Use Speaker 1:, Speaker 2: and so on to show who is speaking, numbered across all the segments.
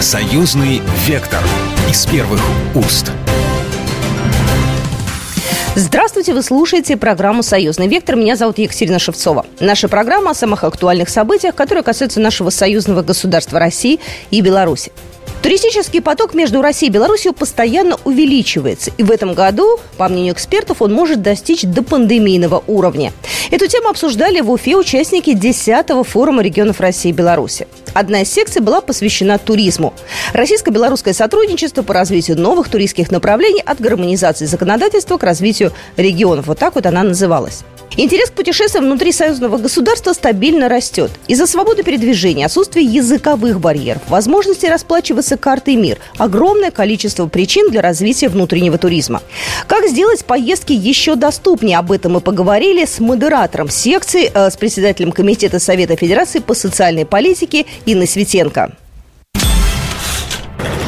Speaker 1: Союзный вектор из первых уст.
Speaker 2: Здравствуйте, вы слушаете программу «Союзный вектор». Меня зовут Екатерина Шевцова. Наша программа о самых актуальных событиях, которые касаются нашего союзного государства России и Беларуси. Туристический поток между Россией и Беларусью постоянно увеличивается. И в этом году, по мнению экспертов, он может достичь до пандемийного уровня. Эту тему обсуждали в Уфе участники 10-го форума регионов России и Беларуси. Одна из секций была посвящена туризму. Российско-белорусское сотрудничество по развитию новых туристских направлений от гармонизации законодательства к развитию регионов. Вот так вот она называлась. Интерес к путешествиям внутри союзного государства стабильно растет. Из-за свободы передвижения, отсутствия языковых барьеров, возможности расплачиваться картой МИР, огромное количество причин для развития внутреннего туризма. Как сделать поездки еще доступнее? Об этом мы поговорили с модератором секции, э, с председателем Комитета Совета Федерации по социальной политике Инной Светенко.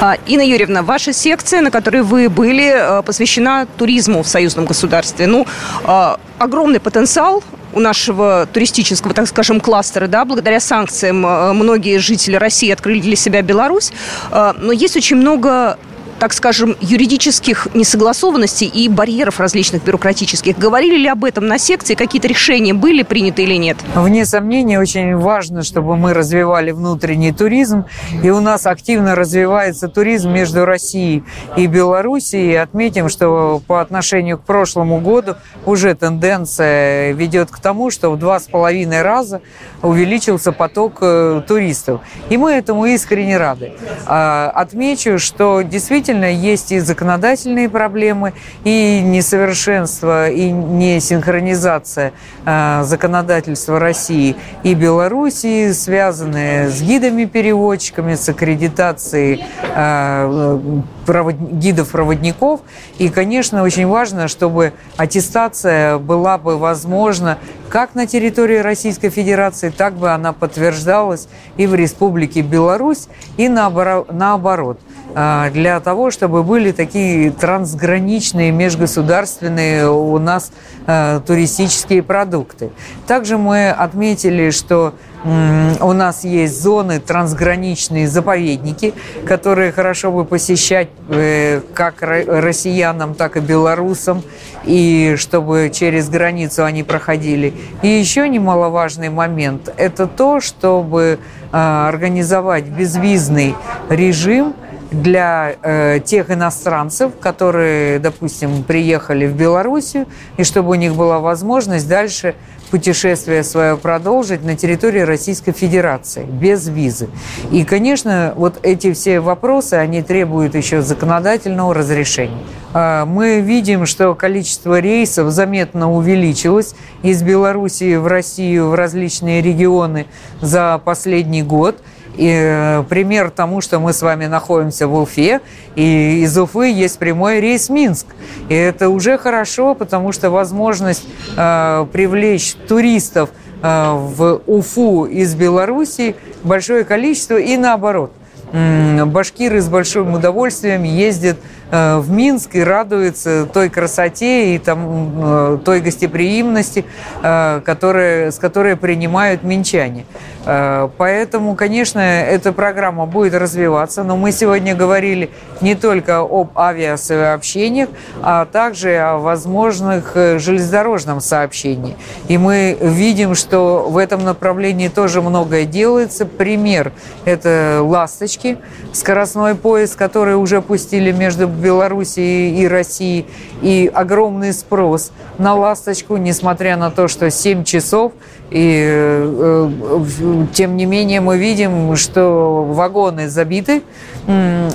Speaker 2: А, Инна Юрьевна, ваша секция, на которой вы были, э, посвящена туризму в союзном государстве. Ну, а, огромный потенциал у нашего туристического, так скажем, кластера, да, благодаря санкциям э, многие жители России открыли для себя Беларусь, а, но есть очень много так скажем, юридических несогласованностей и барьеров различных бюрократических. Говорили ли об этом на секции? Какие-то решения были приняты или нет?
Speaker 3: Вне сомнения, очень важно, чтобы мы развивали внутренний туризм. И у нас активно развивается туризм между Россией и Белоруссией. И отметим, что по отношению к прошлому году уже тенденция ведет к тому, что в два с половиной раза увеличился поток э, туристов. И мы этому искренне рады. А, отмечу, что действительно действительно есть и законодательные проблемы, и несовершенство, и не синхронизация э, законодательства России и Белоруссии, связанные с гидами-переводчиками, с аккредитацией э, гидов-проводников. И, конечно, очень важно, чтобы аттестация была бы возможна как на территории Российской Федерации, так бы она подтверждалась и в Республике Беларусь, и наоборот. А, для того, чтобы были такие трансграничные, межгосударственные у нас а, туристические продукты. Также мы отметили, что у нас есть зоны трансграничные заповедники, которые хорошо бы посещать э, как россиянам, так и белорусам, и чтобы через границу они проходили. И еще немаловажный момент – это то, чтобы а, организовать безвизный режим – для э, тех иностранцев, которые, допустим, приехали в Белоруссию, и чтобы у них была возможность дальше путешествие свое продолжить на территории Российской Федерации без визы. И, конечно, вот эти все вопросы, они требуют еще законодательного разрешения. А, мы видим, что количество рейсов заметно увеличилось из Белоруссии в Россию в различные регионы за последний год – и э, пример тому, что мы с вами находимся в Уфе, и из Уфы есть прямой рейс Минск. И это уже хорошо, потому что возможность э, привлечь туристов э, в Уфу из Белоруссии большое количество и наоборот. Башкиры с большим удовольствием ездят в Минск и радуется той красоте и там, э, той гостеприимности, э, которые, с которой принимают минчане. Поэтому, конечно, эта программа будет развиваться, но мы сегодня говорили не только об авиасообщениях, а также о возможных железнодорожном сообщении. И мы видим, что в этом направлении тоже многое делается. Пример – это «Ласточки», скоростной поезд, который уже пустили между Белоруссии и России, и огромный спрос на «Ласточку», несмотря на то, что 7 часов, и э, э, тем не менее мы видим, что вагоны забиты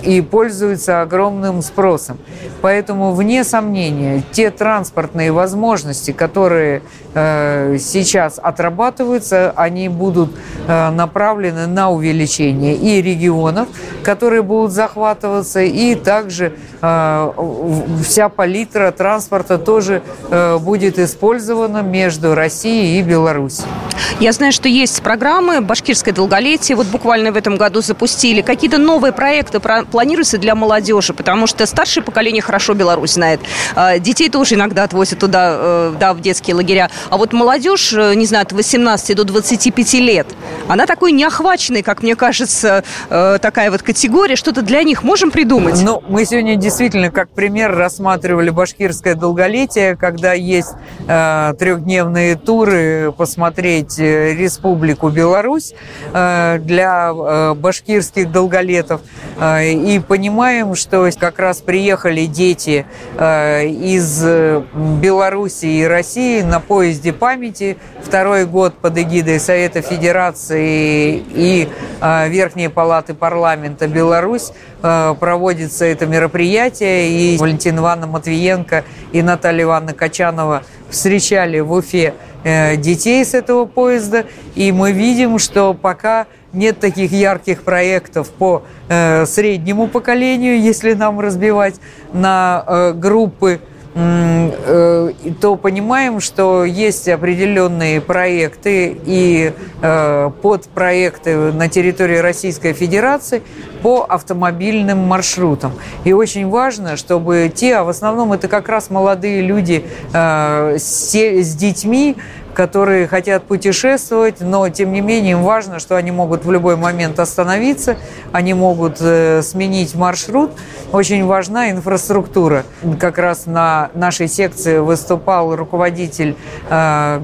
Speaker 3: и пользуются огромным спросом. Поэтому, вне сомнения, те транспортные возможности, которые э, сейчас отрабатываются, они будут э, направлены на увеличение и регионов, которые будут захватываться, и также э, вся палитра транспорта тоже будет использована между Россией и Беларусью.
Speaker 2: Я знаю, что есть программы «Башкирское долголетие». Вот буквально в этом году запустили. Какие-то новые проекты планируются для молодежи? Потому что старшее поколение хорошо Беларусь знает. А, детей тоже иногда отвозят туда, э, да, в детские лагеря. А вот молодежь, э, не знаю, от 18 до 25 лет, она такой неохваченной, как мне кажется, э, такая вот категория. Что-то для них можем придумать?
Speaker 3: Ну, мы сегодня действительно как пример рассматривали башкирское долголетие, когда есть э, трехдневные туры посмотреть Республику Беларусь э, для э, башкирских долголетов. Э, и понимаем, что как раз приехали дети э, из Беларуси и России на поезде памяти. Второй год под эгидой Совета Федерации и э, Верхней Палаты Парламента Беларусь э, проводится это мероприятие. И Валентина Ивановна Матвиенко и Наталья Ивановна Качанова встречали в Уфе детей с этого поезда. И мы видим, что пока нет таких ярких проектов по э, среднему поколению, если нам разбивать на э, группы, э, то понимаем, что есть определенные проекты и э, подпроекты на территории Российской Федерации по автомобильным маршрутам. И очень важно, чтобы те, а в основном это как раз молодые люди э, с, с детьми, которые хотят путешествовать, но тем не менее им важно, что они могут в любой момент остановиться, они могут э, сменить маршрут. Очень важна инфраструктура. Как раз на нашей секции выступал руководитель э,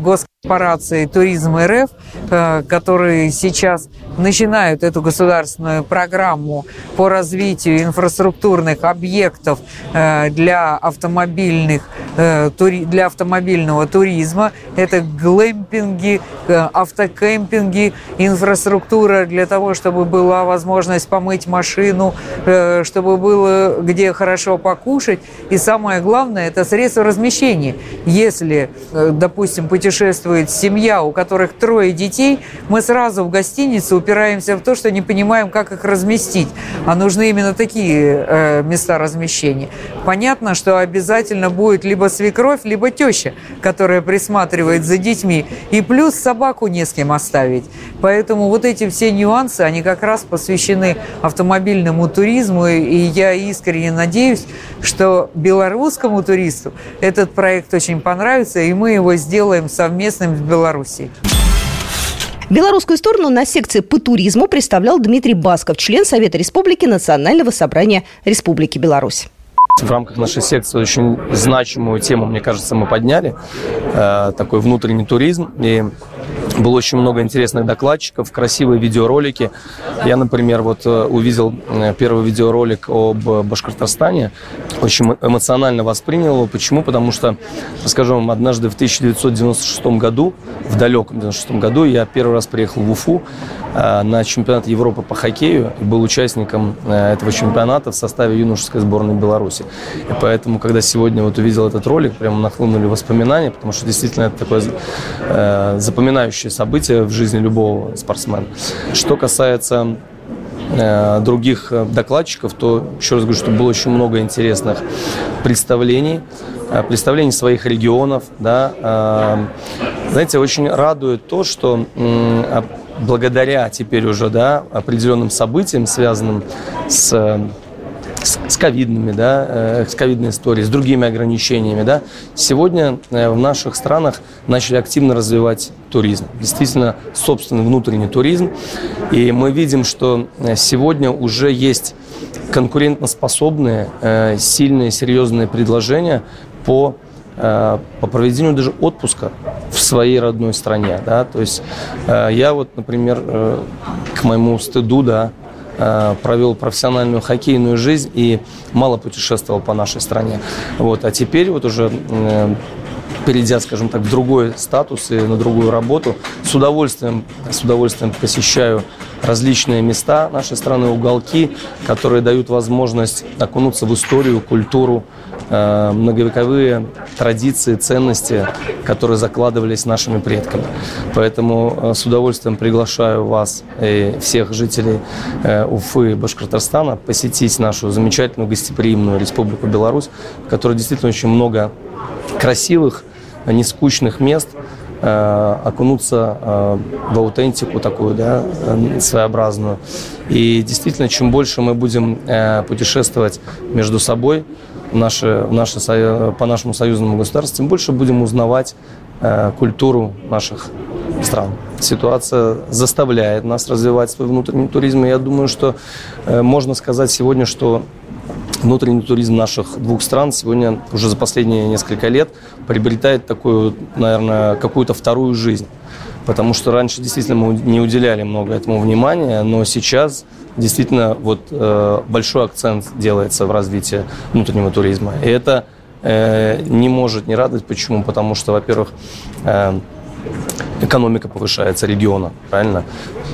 Speaker 3: госкорпорации «Туризм РФ», э, который сейчас начинают эту государственную программу по развитию инфраструктурных объектов э, для автомобильных э, для автомобильного туризма. Это глэмпинги, автокемпинги, инфраструктура для того, чтобы была возможность помыть машину, чтобы было где хорошо покушать. И самое главное, это средства размещения. Если, допустим, путешествует семья, у которых трое детей, мы сразу в гостиницу упираемся в то, что не понимаем, как их разместить. А нужны именно такие э, места размещения. Понятно, что обязательно будет либо свекровь, либо теща, которая присматривает за детьми. И плюс собаку не с кем оставить. Поэтому вот эти все нюансы, они как раз посвящены автомобильному туризму. И я искренне надеюсь, что белорусскому туристу этот проект очень понравится, и мы его сделаем совместным с Белоруссией.
Speaker 2: Белорусскую сторону на секции по туризму представлял Дмитрий Басков, член Совета Республики Национального собрания Республики Беларусь.
Speaker 4: В рамках нашей секции очень значимую тему, мне кажется, мы подняли. Э, такой внутренний туризм. И было очень много интересных докладчиков, красивые видеоролики. Я, например, вот э, увидел э, первый видеоролик об Башкортостане, очень эмоционально воспринял его. Почему? Потому что, расскажу вам, однажды в 1996 году, в далеком 1996 году, я первый раз приехал в Уфу э, на чемпионат Европы по хоккею и был участником этого чемпионата в составе юношеской сборной Беларуси. И поэтому, когда сегодня вот увидел этот ролик, прямо нахлынули воспоминания, потому что действительно это такое запоминающее решающее событие в жизни любого спортсмена. Что касается э, других э, докладчиков, то еще раз говорю, что было очень много интересных представлений, э, представлений своих регионов. Да. Знаете, очень радует то, что благодаря теперь уже да, определенным событиям, связанным с с, с ковидными, да, э, с ковидной историей, с другими ограничениями, да, сегодня э, в наших странах начали активно развивать туризм. Действительно, собственный внутренний туризм. И мы видим, что э, сегодня уже есть конкурентоспособные, сильные, серьезные предложения по по проведению даже отпуска в своей родной стране, да, то есть я вот, например, к моему стыду, да, провел профессиональную хоккейную жизнь и мало путешествовал по нашей стране. Вот. А теперь вот уже э, перейдя, скажем так, в другой статус и на другую работу, с удовольствием, с удовольствием посещаю различные места нашей страны, уголки, которые дают возможность окунуться в историю, культуру, э, многовековые традиции, ценности, которые закладывались нашими предками. Поэтому э, с удовольствием приглашаю вас и всех жителей э, Уфы и Башкортостана посетить нашу замечательную гостеприимную Республику Беларусь, в которой действительно очень много красивых, нескучных мест, окунуться э, в аутентику такую, да, э, своеобразную. И действительно, чем больше мы будем путешествовать между собой, наши, наши, по нашему союзному государству, тем больше будем узнавать э, культуру наших стран. Ситуация заставляет нас развивать свой внутренний туризм. И я думаю, что э, можно сказать сегодня, что внутренний туризм наших двух стран сегодня уже за последние несколько лет приобретает такую, наверное, какую-то вторую жизнь. Потому что раньше действительно мы не уделяли много этому внимания, но сейчас действительно вот э, большой акцент делается в развитии внутреннего туризма. И это э, не может не радовать. Почему? Потому что, во-первых, э, экономика повышается региона, правильно?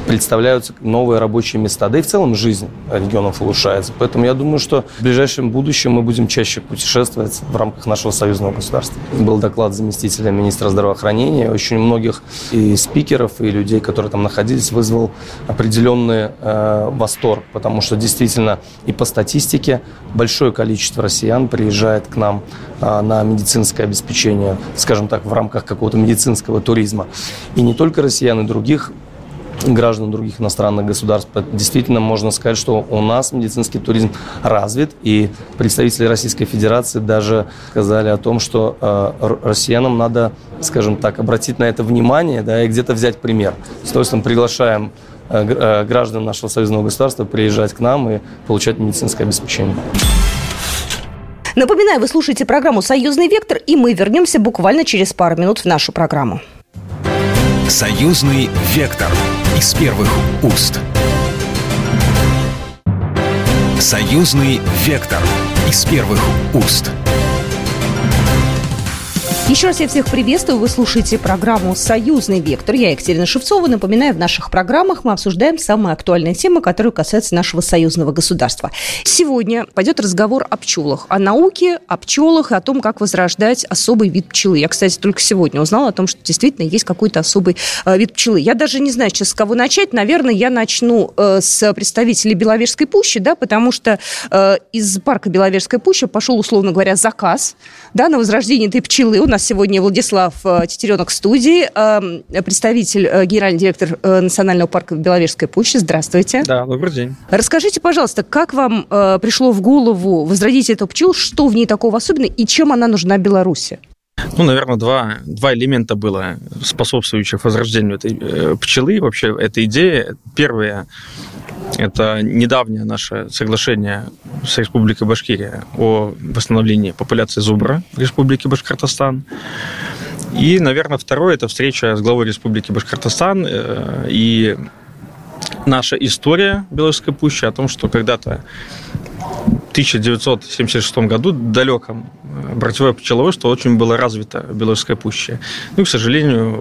Speaker 4: Представляются новые рабочие места, да и в целом жизнь регионов улучшается. Поэтому я думаю, что в ближайшем будущем мы будем чаще путешествовать в рамках нашего союзного государства. Был доклад заместителя министра здравоохранения. Очень многих и спикеров, и людей, которые там находились, вызвал определенный э, восторг, потому что действительно и по статистике большое количество россиян приезжает к нам э, на медицинское обеспечение, скажем так, в рамках какого-то медицинского туризма. И не только россиян, и других граждан других иностранных государств. Действительно, можно сказать, что у нас медицинский туризм развит, и представители Российской Федерации даже сказали о том, что э, россиянам надо, скажем так, обратить на это внимание, да, и где-то взять пример. С удовольствием приглашаем э, э, граждан нашего союзного государства приезжать к нам и получать медицинское обеспечение.
Speaker 2: Напоминаю, вы слушаете программу «Союзный вектор», и мы вернемся буквально через пару минут в нашу программу.
Speaker 1: Союзный вектор из первых уст. Союзный вектор из первых уст.
Speaker 2: Еще раз я всех приветствую. Вы слушаете программу «Союзный вектор». Я Екатерина Шевцова. Напоминаю, в наших программах мы обсуждаем самые актуальные темы, которые касаются нашего союзного государства. Сегодня пойдет разговор о пчелах, о науке, о пчелах и о том, как возрождать особый вид пчелы. Я, кстати, только сегодня узнала о том, что действительно есть какой-то особый э, вид пчелы. Я даже не знаю сейчас, с кого начать. Наверное, я начну э, с представителей Беловежской пущи, да, потому что э, из парка Беловежская пуща пошел, условно говоря, заказ да, на возрождение этой пчелы. У нас сегодня Владислав э, Тетеренок в студии, эм, представитель, э, генеральный директор э, Национального парка Беловежская пуща. Здравствуйте.
Speaker 5: Да, добрый день.
Speaker 2: Расскажите, пожалуйста, как вам пришло в голову возродить эту пчелу, что в ней такого особенного и чем она нужна Беларуси?
Speaker 5: Ну, наверное, два, два элемента было способствующих возрождению этой пчелы, вообще этой идеи. Первое это недавнее наше соглашение с Республикой Башкирия о восстановлении популяции зубра в Республике Башкортостан. И, наверное, второе – это встреча с главой Республики Башкортостан э, и наша история Белорусской пущи о том, что когда-то 1976 году, далеком, э, братьевое пчеловодство очень было развито в Белорусской пуще. Ну, к сожалению,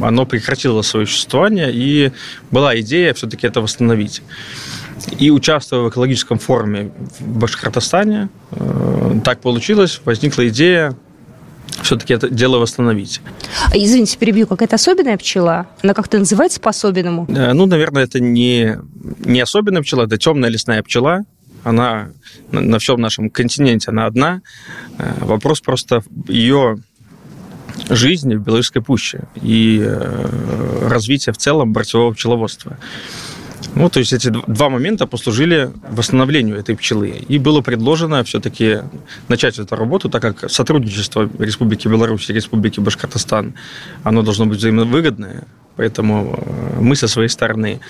Speaker 5: э, оно прекратило свое существование, и была идея все-таки это восстановить. И участвуя в экологическом форуме в Башкортостане, э, так получилось, возникла идея все-таки это дело восстановить.
Speaker 2: Извините, перебью, какая-то особенная пчела? Она как-то называется по-особенному?
Speaker 5: Ну, наверное, это не, не особенная пчела, это темная лесная пчела, она на всем нашем континенте, она одна. Э, вопрос просто ее жизни в Белорусской пуще и э, развития в целом бортевого пчеловодства. Ну, то есть эти два момента послужили восстановлению этой пчелы. И было предложено все-таки начать эту работу, так как сотрудничество Республики Беларусь и Республики Башкортостан, оно должно быть взаимовыгодное. Поэтому э, мы со своей стороны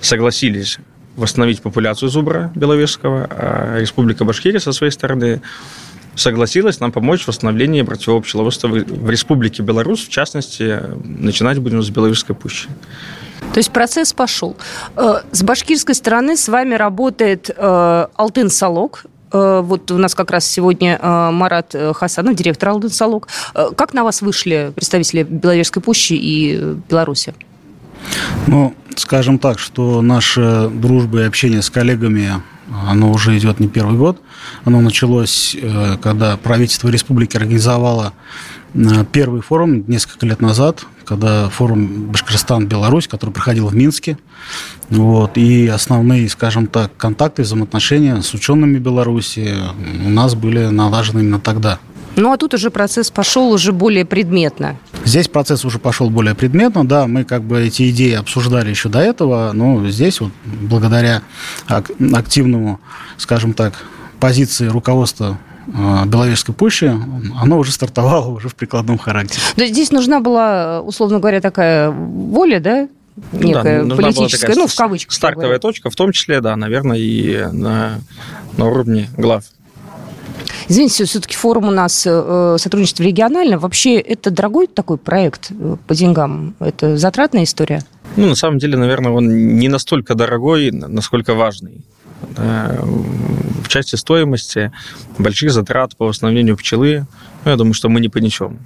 Speaker 5: согласились восстановить популяцию зубра беловежского, а Республика Башкирия со своей стороны согласилась нам помочь в восстановлении братьевого пчеловодства в Республике Беларусь, в частности, начинать будем с Беловежской пущи.
Speaker 2: То есть процесс пошел. Э, с башкирской стороны с вами работает э, Алтын Салок, э, вот у нас как раз сегодня Марат Хасанов, директор Алтын Салок. Как на вас вышли представители Беловежской пущи и Беларуси?
Speaker 6: Ну, скажем так, что наша дружба и общение с коллегами, оно уже идет не первый год. Оно началось, э, когда правительство республики организовало э, первый форум несколько лет назад, когда форум Башкортостан-Беларусь, который проходил в Минске. Вот, и основные, скажем так, контакты, взаимоотношения с учеными Беларуси у нас были налажены именно тогда.
Speaker 2: Ну, а тут уже процесс пошел уже более предметно.
Speaker 6: Здесь процесс уже пошел более предметно, да, мы как бы эти идеи обсуждали еще до этого, но здесь вот благодаря активному, скажем так, позиции руководства э, Беловежской пущи, оно уже стартовало уже в прикладном характере.
Speaker 2: То есть здесь нужна была, условно говоря, такая воля, да, некая
Speaker 5: да,
Speaker 2: политическая,
Speaker 5: такая
Speaker 2: ну, в кавычках.
Speaker 5: Стартовая
Speaker 2: говоря.
Speaker 5: точка, в том числе, да, наверное, и на, на уровне глав.
Speaker 2: Извините, все-таки форум у нас э, сотрудничество регионально. Вообще, это дорогой такой проект э, по деньгам? Это затратная история?
Speaker 5: Ну, на самом деле, наверное, он не настолько дорогой, насколько важный. В части стоимости больших затрат по восстановлению пчелы, ну, я думаю, что мы не понесем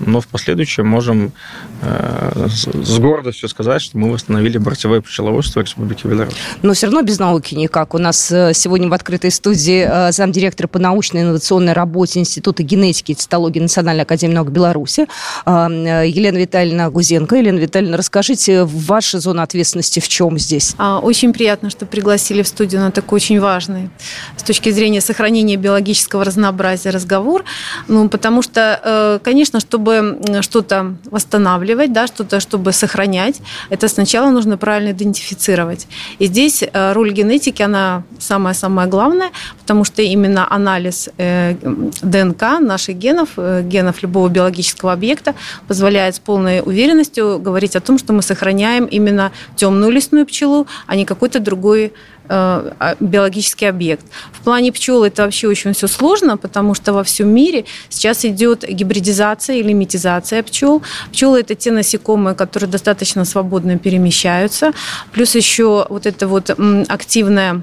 Speaker 5: но в последующем можем э, с гордостью сказать, что мы восстановили борцевое пчеловодство Республики Беларусь.
Speaker 2: Но все равно без науки никак. У нас э, сегодня в открытой студии э, замдиректора по научной инновационной работе Института генетики и цитологии Национальной академии наук Беларуси Елена Витальевна Гузенко. Елена Витальевна, расскажите, ваша зона ответственности в чем здесь?
Speaker 7: А, очень приятно, что пригласили в студию на такой очень важный с точки зрения сохранения биологического разнообразия разговор. Ну, потому что, конечно, чтобы чтобы что-то восстанавливать, да, что-то, чтобы сохранять, это сначала нужно правильно идентифицировать. И здесь э, роль генетики, она самая-самая главная, потому что именно анализ э, ДНК наших генов, э, генов любого биологического объекта, позволяет с полной уверенностью говорить о том, что мы сохраняем именно темную лесную пчелу, а не какой-то другой биологический объект. В плане пчел это вообще очень все сложно, потому что во всем мире сейчас идет гибридизация или метизация пчел. Пчелы это те насекомые, которые достаточно свободно перемещаются. Плюс еще вот это вот активная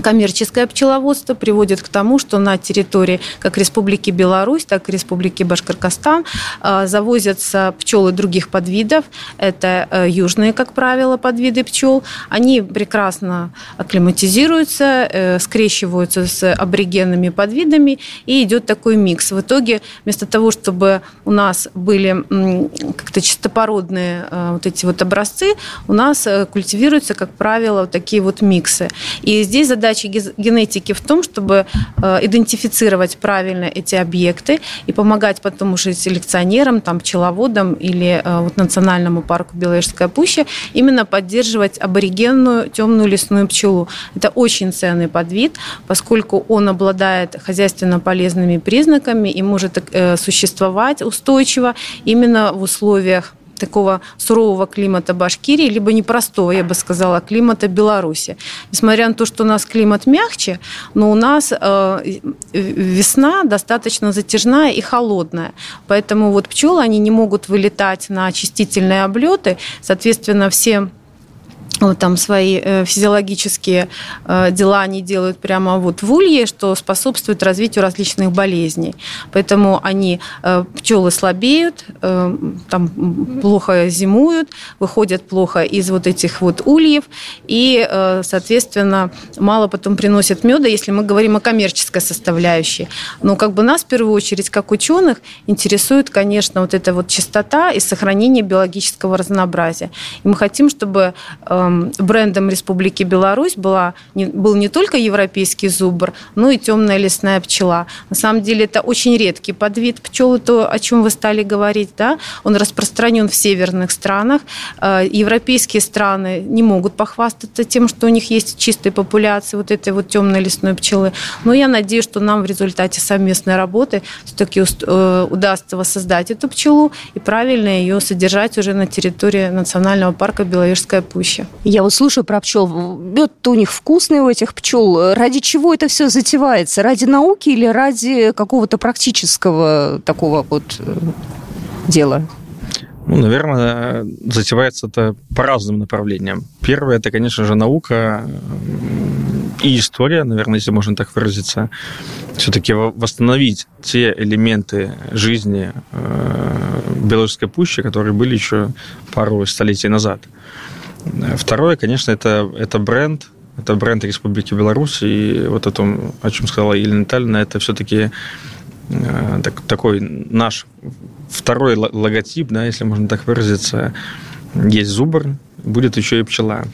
Speaker 7: коммерческое пчеловодство приводит к тому, что на территории как Республики Беларусь, так и Республики Башкортостан э, завозятся пчелы других подвидов. Это э, южные, как правило, подвиды пчел. Они прекрасно акклиматизируются, э, скрещиваются с аборигенными подвидами, и идет такой микс. В итоге, вместо того, чтобы у нас были как-то чистопородные вот эти вот образцы, у нас культивируются, как правило, такие вот миксы. И здесь задача генетики в том, чтобы э, идентифицировать правильно эти объекты и помогать потом уже селекционерам, там, пчеловодам или э, вот Национальному парку Беловежская пуща именно поддерживать аборигенную темную лесную пчелу. Это очень ценный подвид, поскольку он обладает хозяйственно полезными признаками и может э, существовать устойчиво именно в условиях такого сурового климата Башкирии, либо непростого, я бы сказала, климата Беларуси. Несмотря на то, что у нас климат мягче, но у нас э, весна достаточно затяжная и холодная. Поэтому вот пчелы, они не могут вылетать на очистительные облеты. Соответственно, все вот там свои э, физиологические э, дела они делают прямо вот в улье, что способствует развитию различных болезней. Поэтому они, э, пчелы слабеют, там плохо зимуют, выходят плохо из вот этих вот ульев и, соответственно, мало потом приносят меда, если мы говорим о коммерческой составляющей. Но как бы нас в первую очередь, как ученых, интересует, конечно, вот эта вот чистота и сохранение биологического разнообразия. И мы хотим, чтобы брендом Республики Беларусь была, не, был не только европейский зубр, но и темная лесная пчела. На самом деле это очень редкий подвид пчелы, то, о чем вы стали говорить. Да? Он распространен в северных странах. Э, европейские страны не могут похвастаться тем, что у них есть чистая популяция вот этой вот темной лесной пчелы. Но я надеюсь, что нам в результате совместной работы все-таки э, удастся воссоздать эту пчелу и правильно ее содержать уже на территории национального парка Беловежская пуща.
Speaker 2: Я вот слушаю про пчел. Мед у них вкусный у этих пчел. Ради чего это все затевается? Ради науки или ради какого-то практического такого вот э, дела?
Speaker 5: Ну, наверное, затевается это по разным направлениям. Первое, это, конечно же, наука и история, наверное, если можно так выразиться. Все-таки восстановить те элементы жизни э, Белорусской пущи, которые были еще пару столетий назад. Второе, конечно, это, это бренд, это бренд Республики Беларусь, и вот о том, о чем сказала Елена Витальевна, это все-таки э, так, такой наш второй логотип, да, если можно так выразиться, есть зубр, будет еще и пчела.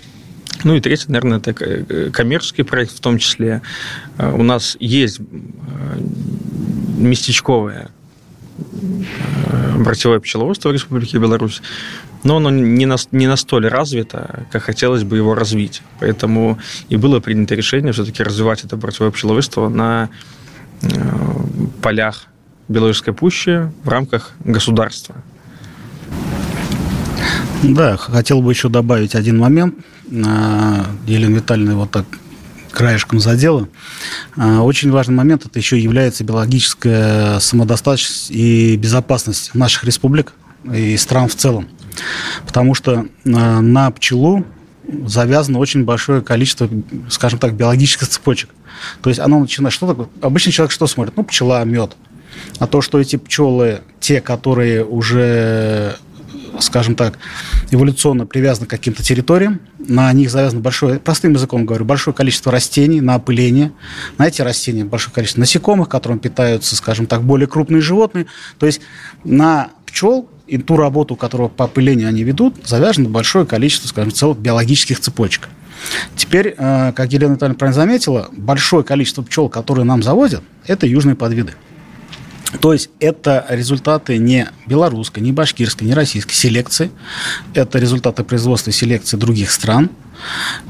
Speaker 5: Ну и третий, наверное, это э, коммерческий проект в том числе. Э, у нас есть местечковое братьевое пчеловодство в Республике Беларусь но оно не, на, не настолько развито, как хотелось бы его развить. Поэтому и было принято решение все-таки развивать это борцовое пчеловодство на полях Белорусской пущи в рамках государства.
Speaker 6: Да, хотел бы еще добавить один момент. Елена Витальевна вот так краешком задела. Очень важный момент – это еще является биологическая самодостаточность и безопасность наших республик и стран в целом. Потому что на пчелу завязано очень большое количество, скажем так, биологических цепочек. То есть оно начинает... Что такое? Обычный человек что смотрит? Ну, пчела, мед. А то, что эти пчелы, те, которые уже скажем так, эволюционно привязаны к каким-то территориям. На них завязано большое, простым языком говорю, большое количество растений на опыление. На эти растения большое количество насекомых, которым питаются, скажем так, более крупные животные. То есть на пчел и ту работу, которую по опылению они ведут, завязано большое количество, скажем, целых биологических цепочек. Теперь, э, как Елена Витальевна правильно заметила, большое количество пчел, которые нам заводят, это южные подвиды. То есть это результаты не белорусской, не башкирской, не российской селекции. Это результаты производства селекции других стран.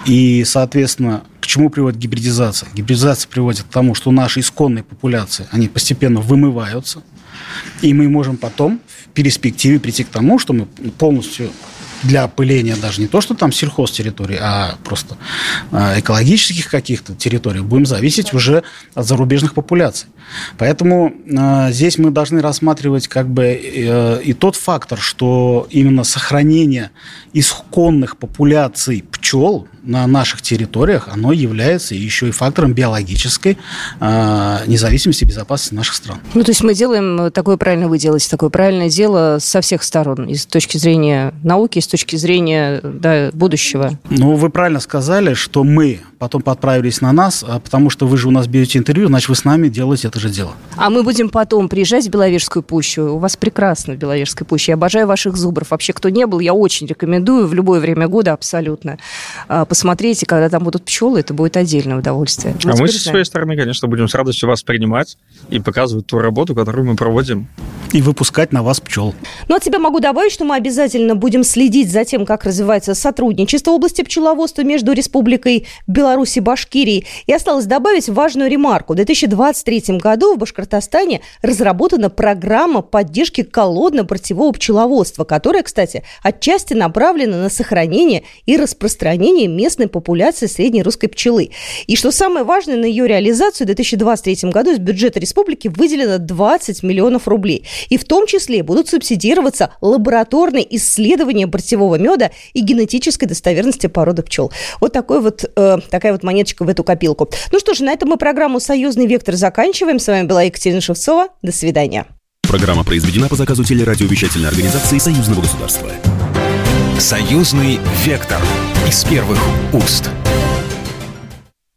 Speaker 6: И, соответственно, к чему приводит гибридизация? Гибридизация приводит к тому, что наши исконные популяции, они постепенно вымываются. И мы можем потом в перспективе прийти к тому, что мы полностью для опыления даже не то, что там сельхозтерритории, а просто а, экологических каких-то территорий, будем зависеть уже от зарубежных популяций. Поэтому э, здесь мы должны рассматривать как бы э, и тот фактор, что именно сохранение исконных популяций пчел на наших территориях, оно является еще и фактором биологической э, независимости и безопасности наших стран.
Speaker 2: Ну, то есть мы делаем такое правильно вы делаете, такое правильное дело со всех сторон, и с точки зрения науки, и с точки зрения да, будущего.
Speaker 6: Ну, вы правильно сказали, что мы потом подправились на нас, а потому что вы же у нас берете интервью, значит, вы с нами делаете это же дело.
Speaker 2: А мы будем потом приезжать в Беловежскую пущу. У вас прекрасно в Беловежской пуще. Я обожаю ваших зубров. Вообще, кто не был, я очень рекомендую в любое время года абсолютно. А, посмотрите, когда там будут пчелы, это будет отдельное удовольствие.
Speaker 5: Мы а мы со своей стороны, конечно, будем с радостью вас принимать и показывать ту работу, которую мы проводим.
Speaker 6: И выпускать на вас пчел.
Speaker 2: Ну, от себя могу добавить, что мы обязательно будем следить за тем, как развивается сотрудничество в области пчеловодства между Республикой Беларусь и Башкирией. И осталось добавить важную ремарку. В 2023 году в Башкортостане разработана программа поддержки колодно-портевого пчеловодства, которая, кстати, отчасти направлена на сохранение и распространение местной популяции средней русской пчелы. И что самое важное, на ее реализацию в 2023 году из бюджета республики выделено 20 миллионов рублей. И в том числе будут субсидироваться лабораторные исследования портевого меда и генетической достоверности породы пчел. Вот такой вот, э, такая вот монеточка в эту копилку. Ну что ж, на этом мы программу «Союзный вектор» заканчиваем. С вами была Екатерина Шевцова. До свидания.
Speaker 1: Программа произведена по заказу телерадиовещательной организации Союзного государства. Союзный вектор из первых уст.